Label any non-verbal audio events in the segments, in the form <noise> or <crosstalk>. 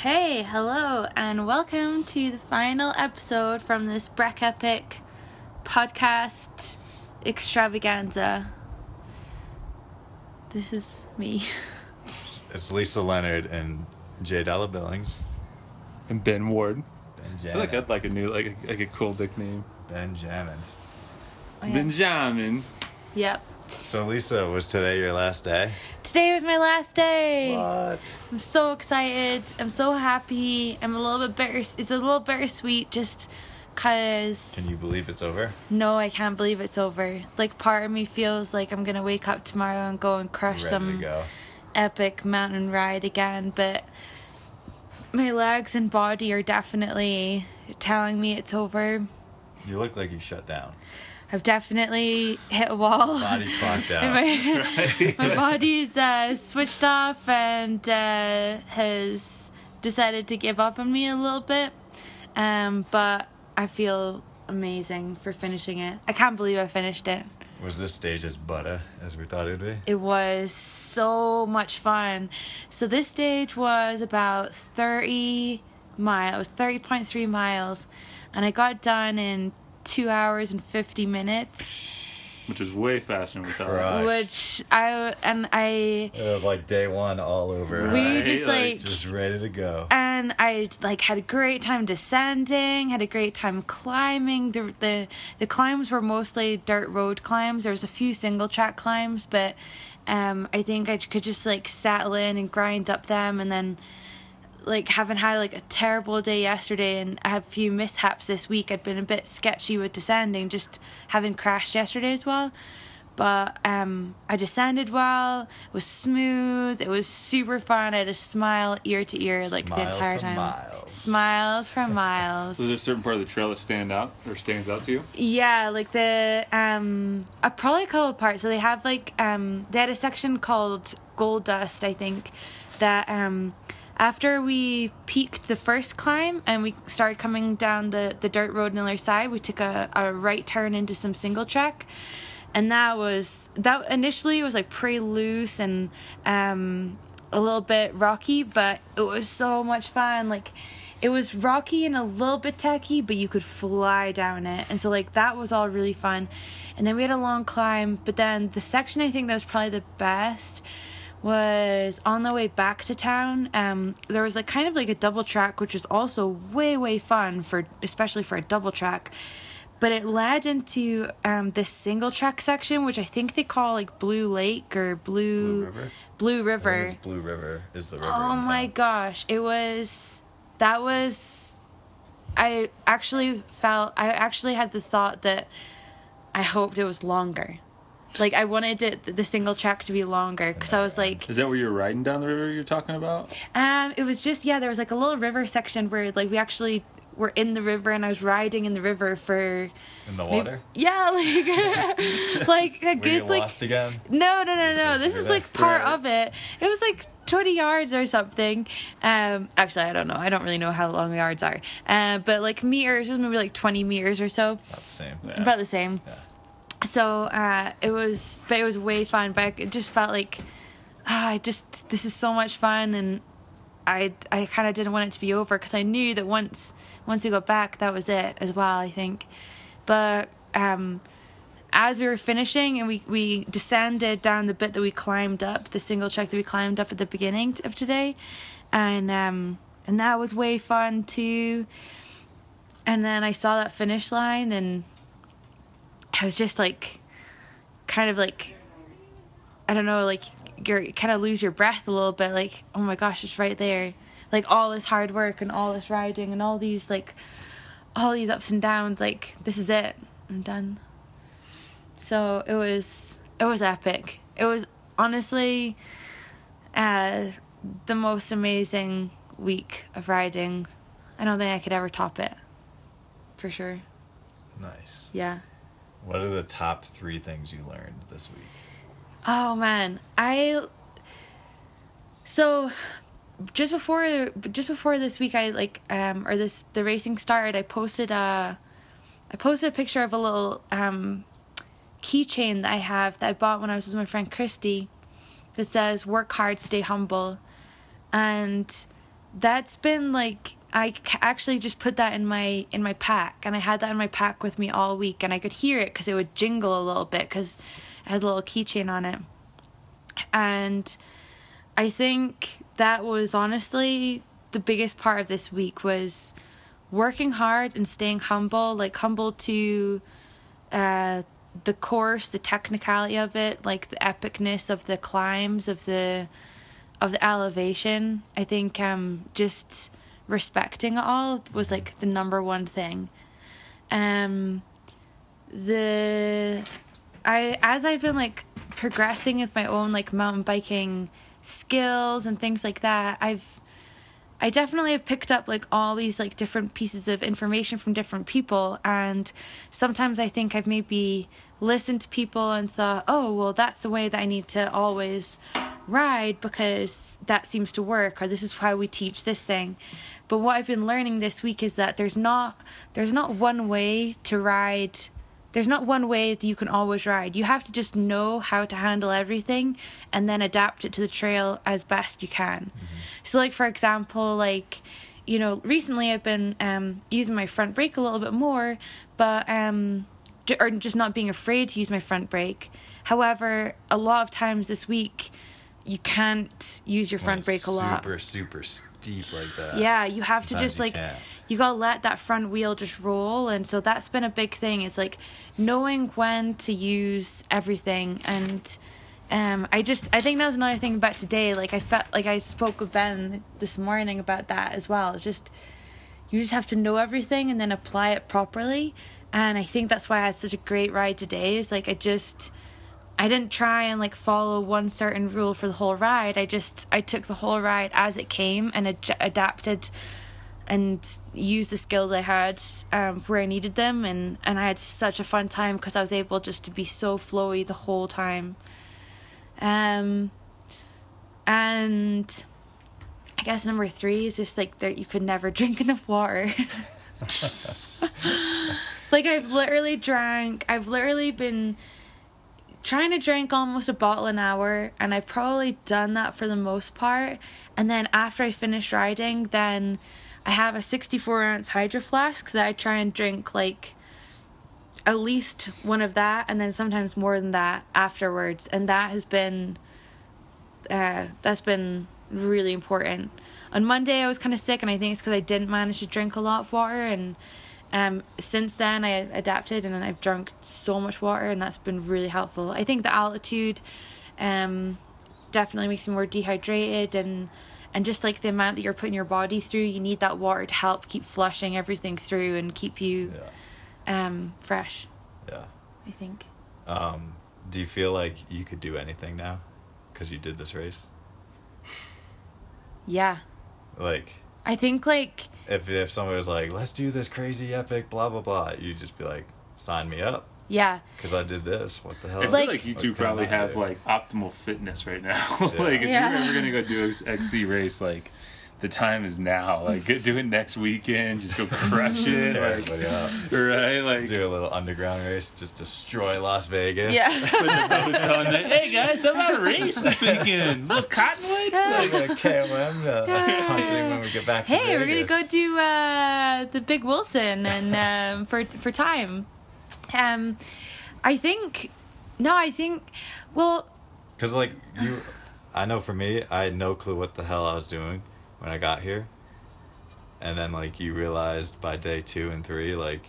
Okay, hello, and welcome to the final episode from this Breck Epic podcast extravaganza. This is me. <laughs> It's Lisa Leonard and Jay Della Billings. and Ben Ward. Benjamin. I feel like I'd like a new, like a, like a cool nickname. Benjamin. Oh, yeah. Benjamin. Yep. So Lisa, was today your last day? Today was my last day. What? I'm so excited. I'm so happy. I'm a little bit bitter. It's a little bittersweet just because. Can you believe it's over? No, I can't believe it's over. Like, part of me feels like I'm gonna wake up tomorrow and go and crush Ready some epic mountain ride again, but my legs and body are definitely telling me it's over. You look like you shut down. I've definitely hit a wall. Body clocked out. <laughs> My, my body's uh, switched off and uh, has decided to give up on me a little bit. Um, but I feel amazing for finishing it. I can't believe I finished it. Was this stage as butter as we thought it'd be? It was so much fun. So this stage was about 30 miles, 30.3 miles, and I got done in 2 hours and 50 minutes, Which is way faster than we thought. Right. which I and I It was like day one all over. we Right, just like, like Just ready to go. and I like had a great time descending, had a great time climbing. The the the climbs were mostly dirt road climbs. There was a few single track climbs, but um, I think I could just like settle in and grind up them, and then like having had like a terrible day yesterday and I had a few mishaps this week. I'd been a bit sketchy with descending, just having crashed yesterday as well. But um, I descended well. It was smooth. It was super fun. I had a smile ear to ear like the entire for time. miles. Smiles from <laughs> miles. So there's a certain part of the trail that stand out or stands out to you. Yeah, like the um, uh, probably a couple parts. So they have like um, they had a section called Gold Dust, I think, that um, after we peaked the first climb and we started coming down the the dirt road on the other side, we took a, a right turn into some single track. And that was that initially it was like pretty loose and um, a little bit rocky, but it was so much fun. Like it was rocky and a little bit techy, but you could fly down it. And so like that was all really fun. And then we had a long climb, but then the section I think that was probably the best was on the way back to town. Um, there was like kind of like a double track, which was also way way fun for especially for a double track. But it led into um, this single track section, which I think they call like Blue Lake or Blue Blue River? Blue River. it's Blue River is the river. Oh my gosh, it was that was I actually felt I actually had the thought that I hoped it was longer. Like I wanted it, the single track to be longer because I was like, Is that where you're riding down the river you're talking about? um, it was just yeah, there was like a little river section where like we actually were in the river and I was riding in the river for In the maybe- water? yeah, <laughs> like <laughs> like a Were you good like lost again? no, no, no, no. This is that. like part Right. of it. It was like 20 yards or something. Um, actually, I don't know. I don't really know how long yards are. Uh, but like meters, it was maybe like 20 meters or so. Not the same. Yeah. About the same. Yeah. So uh, it was, but it was way fun. But it just felt like, ah, I just, this is so much fun. And I, I kind of didn't want it to be over because I knew that once, once we got back, that was it as well, I think. But, um, as we were finishing and we, we descended down the bit that we climbed up, the single track that we climbed up at the beginning of today, and um, and that was way fun too. And then I saw that finish line and I was just like, kind of like, I don't know, like you're you kind of lose your breath a little bit, like oh my gosh, it's right there, like all this hard work and all this riding and all these like, all these ups and downs, like this is it, I'm done. So it was it was epic. It was honestly uh, the most amazing week of riding. I don't think I could ever top it. For sure. Nice. Yeah. What are the top three things you learned this week? Oh man, I so just before just before this week I like um or this the racing started I posted a I posted a picture of a little um keychain that I have that I bought when I was with my friend Christy that says work hard stay humble and that's been like I actually just put that in my in my pack, and I had that in my pack with me all week, and I could hear it because it would jingle a little bit because I had a little keychain on it, and I think that was honestly the biggest part of this week was working hard and staying humble, like humble to uh, the course, the technicality of it, like the epicness of the climbs, of the of the elevation. I think um just respecting it all was like the number one thing. Um the I as I've been like progressing with my own like mountain biking skills and things like that, I've I definitely have picked up like all these like different pieces of information from different people and sometimes I think I've maybe listened to people and thought, "Oh, well that's the way that I need to always ride because that seems to work or this is why we teach this thing." But what I've been learning this week is that there's not there's not one way to ride there's not one way that you can always ride. You have to just know how to handle everything and then adapt it to the trail as best you can. So, like for example, like you know, recently I've been um, using my front brake a little bit more, but um, or just not being afraid to use my front brake. However, a lot of times this week, you can't use your front brake a lot. Super, super steep like that. Yeah, you have to just you like can't. you gotta let that front wheel just roll, and so that's been a big thing. It's like knowing when to use everything, and um, I just I think that was another thing about today. Like I felt like I spoke with Ben this morning about that as well. It's just you just have to know everything and then apply it properly, and I think that's why I had such a great ride today. Is like I just. I didn't try and like follow one certain rule for the whole ride. I just I took the whole ride as it came and ad- adapted and used the skills I had um, where I needed them and and I had such a fun time because I was able just to be so flowy the whole time. Um and I guess number 3 is just like that you could never <laughs> drink enough water. <laughs> like I've literally drank I've literally been trying to drink almost a bottle an hour and I've probably done that for the most part. And then after I finish riding, then I have a 64 ounce hydro flask that I try and drink like at least one of that and then sometimes more than that afterwards. And that has been uh, that's been really important. On Monday I was kind of sick and I think it's because I didn't manage to drink a lot of water and um, since then, I adapted and I've drunk so much water, and that's been really helpful. I think the altitude um, definitely makes me more dehydrated, and and just like the amount that you're putting your body through, you need that water to help keep flushing everything through and keep you Yeah. um, fresh. Yeah. I think. Um, do you feel like you could do anything now? Because you did this race? Yeah, Like, I think like if, if somebody was like, let's do this crazy epic, blah, blah, blah, you'd just be like, sign me up. yeah, Because I did this. What the hell? I feel Like- like, you two probably have do? like optimal fitness right now. <laughs> Yeah. like if Yeah. you're ever gonna go do a XC race, like the time is now. Like go do it next weekend. Just go crush it. <laughs> Like, right? Like Do a little underground race, just destroy Las Vegas. yeah. put the post. Hey guys, how about a race this weekend? Look, Cottonwood. Like a KOM uh, Yeah. hunting when we get back to hey, we're gonna go do uh, the Big Wilson and um, for for time. Um, I think no, I think well, Because, like, you, I know for me, I had no clue what the hell I was doing when I got here. And then, like, you realized by day two and three, like,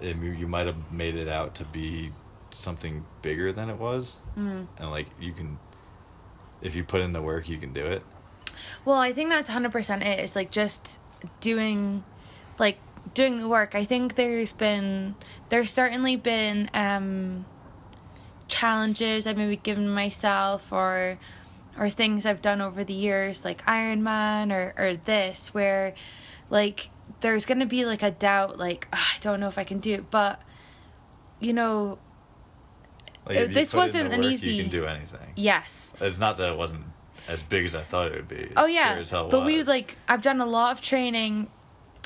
it, you might have made it out to be something bigger than it was. mm. And, like, you can, if you put in the work, you can do it. well, I think that's hundred percent it. It's like just doing, like doing the work. I think there's been there's certainly been um, challenges I've maybe given myself or or things I've done over the years, like Ironman or or this, where like there's gonna be like a doubt, like "Ah, I don't know if I can do it, but you know, Like, this wasn't an easy- You can do anything. yes, It's not that it wasn't as big as I thought it would be. It Oh yeah, sure as hell but we like I've done a lot of training.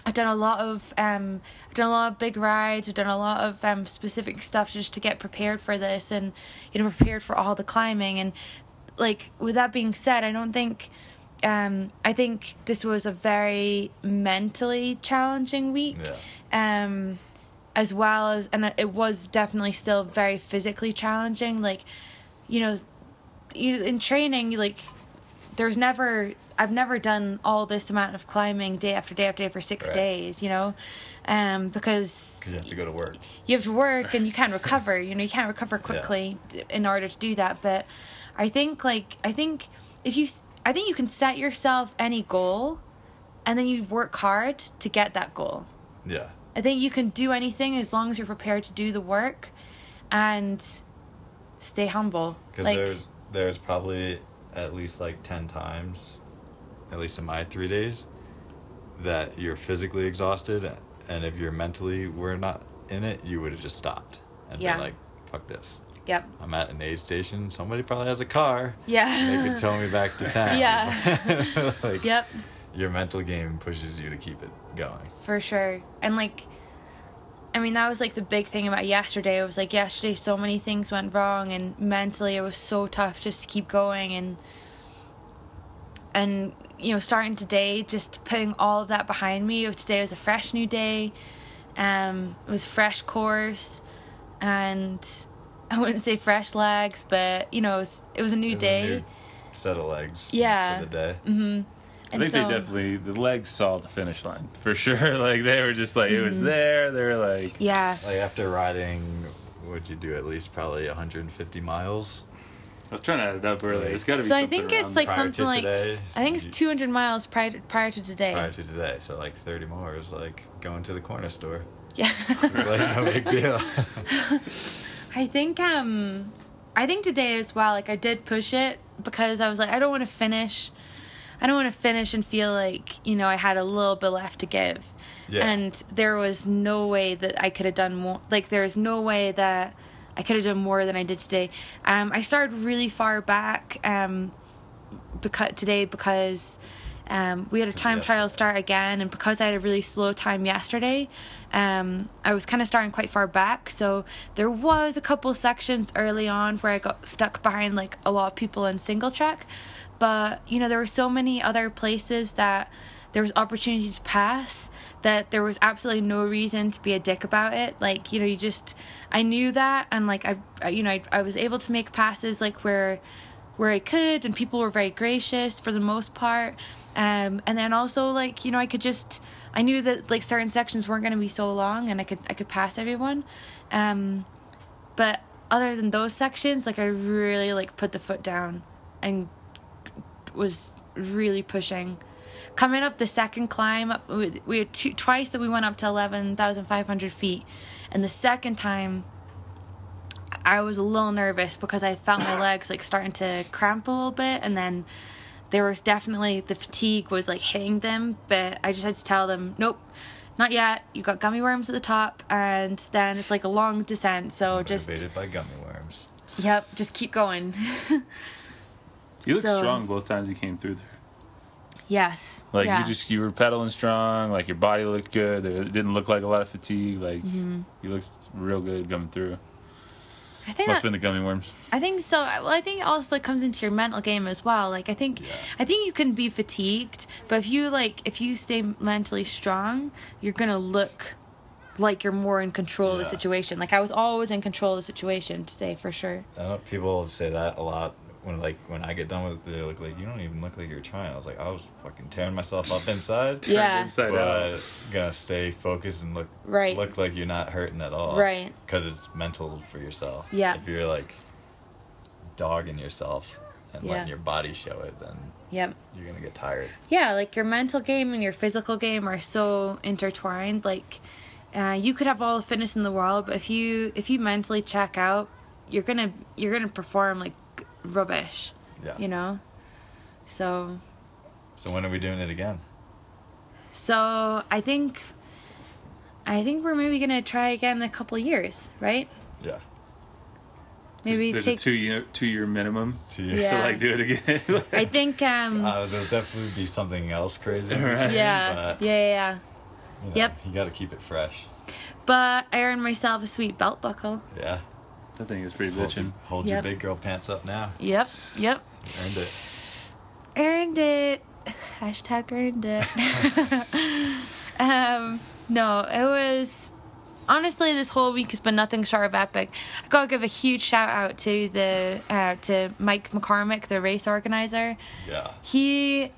I've done a lot of um, I've done a lot of big rides. I've done a lot of um, specific stuff just to get prepared for this, and you know prepared for all the climbing. And like with that being said, I don't think um, I think this was a very mentally challenging week. Yeah. Um, as well as, and it was definitely still very physically challenging. Like, you know, you in training, like, there's never, I've never done all this amount of climbing day after day after day for six Right. days. You know, um, because 'Cause you have to go to work. you have to work and you can't recover you know you can't recover quickly in order to do that but i think like i think if you I think you can set yourself any goal and then you work hard to get that goal Yeah. i think you can do anything as long as you're prepared to do the work and stay humble Because like there's there's probably at least like ten times, at least in my three days, that you're physically exhausted, and if you're mentally were not in it, you would have just stopped and Yeah. been like, "Fuck this." Yep I'm at an aid station. Somebody probably has a car. yeah They could tow me back to town. <laughs> Yeah. <laughs> like, yep Your mental game pushes you to keep it going. for sure and like i mean that was like the big thing about yesterday it was like yesterday so many things went wrong and mentally it was so tough just to keep going and and you know starting today just putting all of that behind me today was a fresh new day um it was a fresh course and i wouldn't say fresh legs but you know it was, it was a new It was a day new set of legs. Yeah. For the day. mm-hmm I think they definitely the legs saw the finish line <laughs> for sure. Like they were just like it was there. They were like yeah Like after riding, what'd you do? At least probably 150 miles. I was trying to add it up earlier. It's got to be. So I think it's like prior to something like today, I think it's 200 miles prior prior to today. Prior to today, so like 30 more is like going to the corner store. Yeah. <laughs> like no big deal. <laughs> I think um I think today as well like I did push it because I was like I don't want to finish I don't want to finish and feel like, you know, I had a little bit left to give. Yeah. And there was no way that I could have done more like there's no way that I could have done more than I did today. Um I started really far back um because today because um, we had a time trial start again, and because I had a really slow time yesterday, um, I was kind of starting quite far back. So there was a couple sections early on where I got stuck behind like a lot of people in single track, but you know there were so many other places that there was opportunity to pass that there was absolutely no reason to be a dick about it. Like you know you just i knew that and like i, I you know I, I was able to make passes like where where i could and people were very gracious for the most part. Um and then also like you know i could just i knew that like certain sections weren't going to be so long and i could i could pass everyone. Um but other than those sections like i really like put the foot down and was really pushing. Coming up the second climb up we, had two, twice that we went up to 11,500 feet. And the second time I was a little nervous because I felt my legs like starting to cramp a little bit and then there was definitely the fatigue was like hitting them but I just had to tell them nope not yet You've got gummy worms at the top and then it's like a long descent so just Motivated by gummy worms. yep just keep going <laughs> You look So- strong both times you came through there. yes Like yeah. you just you were pedaling strong. Like your body looked good. It didn't look like a lot of fatigue. Like Mm-hmm. you looked real good coming through. I think Must have that, been the gummy worms. I think so. Well, I think it also like comes into your mental game as well. Like I think, Yeah. I think you can be fatigued, but if you like, if you stay mentally strong, you're gonna look like you're more in control of the situation. Like I was always in control of the situation today for sure. I know people say that a lot when like when I get done with it, they look like you don't even look like you're trying. I was like I was fucking tearing myself up inside. <laughs> Yeah. Inside but out. gonna stay focused and look Right. look like you're not hurting at all. Right. Because it's mental for yourself. Yeah. If you're like dogging yourself and Yeah. letting your body show it, then Yep. you're gonna get tired. Yeah, like your mental game and your physical game are so intertwined. Like, uh, you could have all the fitness in the world, but if you if you mentally check out, you're gonna you're gonna perform like rubbish. Yeah. You know. So So when are we doing it again? so I think I think we're maybe gonna try again in a couple of years, right? Yeah. Maybe there's take. a two year two year minimum <laughs> To Yeah. to like do it again. <laughs> I think. Um. Uh, there'll definitely be something else crazy. Right. between, yeah, yeah. Yeah. Yeah. you know, Yep. You got to keep it fresh. But I earned myself a sweet belt buckle. Yeah. I think it's pretty Hold, bitchin'. hold Yep. your big girl pants up now. Yep. Yep. Earned it. Earned it. <laughs> Hashtag earned it. <laughs> um, no, it was honestly this whole week has been nothing short of epic. I gotta give a huge shout out to the uh, to Mike McCormack, the race organizer. Yeah. He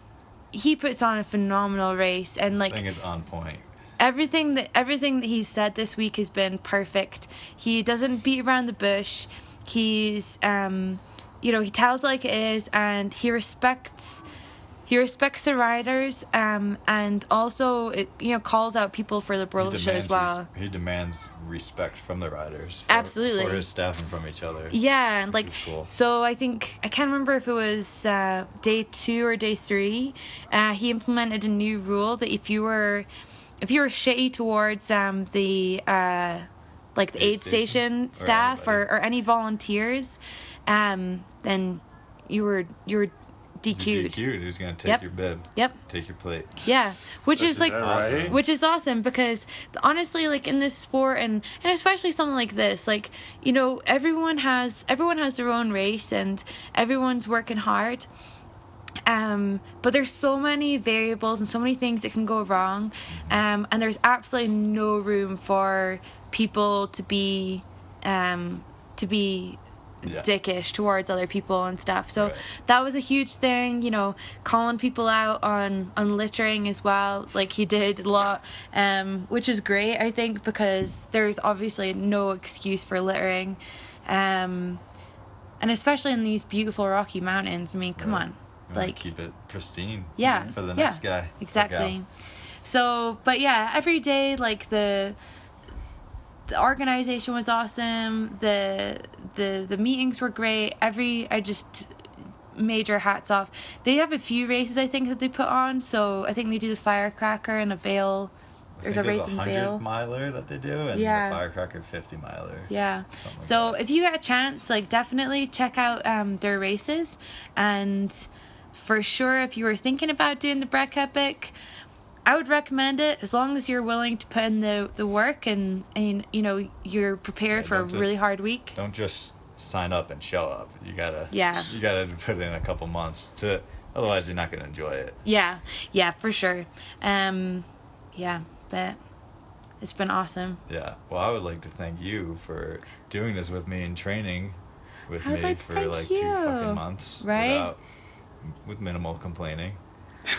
he puts on a phenomenal race and This like thing is on point. Everything that everything that he's said this week has been perfect. He doesn't beat around the bush. He's um you know, he tells like it is and he respects he respects the riders um and also it, you know calls out people for the He bullshit as well. he demands respect from the riders. For, Absolutely. For his staff and from each other. Yeah, and like cool. so I think I can't remember if it was uh, day two or day three. Uh, he implemented a new rule that if you were if you were shitty towards um, the uh, like the Aid aid station station, staff or, anybody. or any volunteers, um, then you were you were You DQ'd. DQ'd. Who's gonna take Yep. your bib? Yep. Take your plate. Yeah, which That's- is like awesome. which is awesome because honestly like in this sport and and especially something like this like you know everyone has everyone has their own race and everyone's working hard um but there's so many variables and so many things that can go wrong um and there's absolutely no room for people to be um to be Yeah. dickish towards other people and stuff. So Right. that was a huge thing, you know, calling people out on on littering as well, like he did a lot, um, which is great, I think, because there's obviously no excuse for littering, um, and especially in these beautiful Rocky Mountains. I mean, come Right. on, You like keep it pristine. yeah, For the yeah, next guy. exactly. So, but yeah, every day like the the organization was awesome. The the the meetings were great. Every I just major hats off. They have a few races I think that they put on. So I think they do the firecracker and a Vail. There's a race in hundred Vail. miler that they do, and Yeah. the firecracker fifty miler. Yeah. Like So that. if you get a chance, like definitely check out um, their races, and for sure, if you were thinking about doing the Breck Epic, I would recommend it as long as you're willing to put in the the work and and you know you're prepared Yeah, for a don't really hard week. Don't just sign up and show up. You gotta. Yeah. You gotta put in a couple months to. Otherwise, you're not gonna enjoy it. Yeah, yeah, for sure. Um, yeah, but it's been awesome. Yeah. Well, I would like to thank you for doing this with me and training with me like for like two fucking months. Right? Without, with minimal complaining.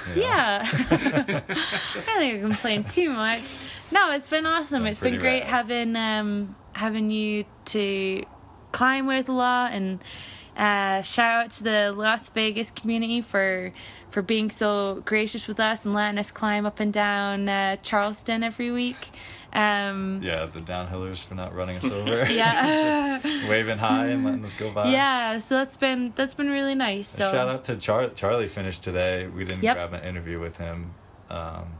you <laughs> know? Yeah. <laughs> I don't think I complained too much. No, it's been awesome. It's been great rad. having um having you to climb with a lot and uh, shout out to the Las Vegas community for for being so gracious with us and letting us climb up and down uh, Charleston every week. Um, Yeah, the downhillers for not running us over. <laughs> <laughs> Yeah. Just waving high and letting us go by. yeah, so that's been that's been really nice. So Shout out to Char- Charlie finished today. We didn't Yep. grab an interview with him. Um,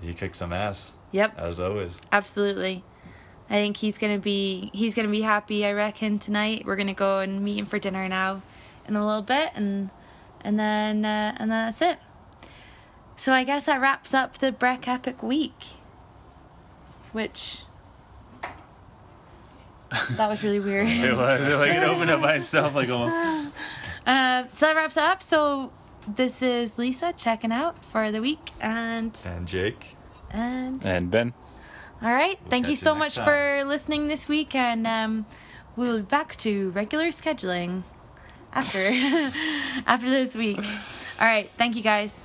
he kicked some ass, Yep. as always. Absolutely. I think he's gonna be he's gonna be happy. I reckon tonight we're gonna go and meet him for dinner now, in a little bit, and and then uh, and then that's it. So I guess that wraps up the Breck Epic week, which that was really weird. <laughs> It was like it opened up by itself, like almost. <laughs> Uh, so that wraps up. So this is Lisa checking out for the week, and And Jake, and And Ben. All right. We'll Thank you so much time. for listening this week, and um, we'll be back to regular scheduling after <laughs> after this week. All right. Thank you guys.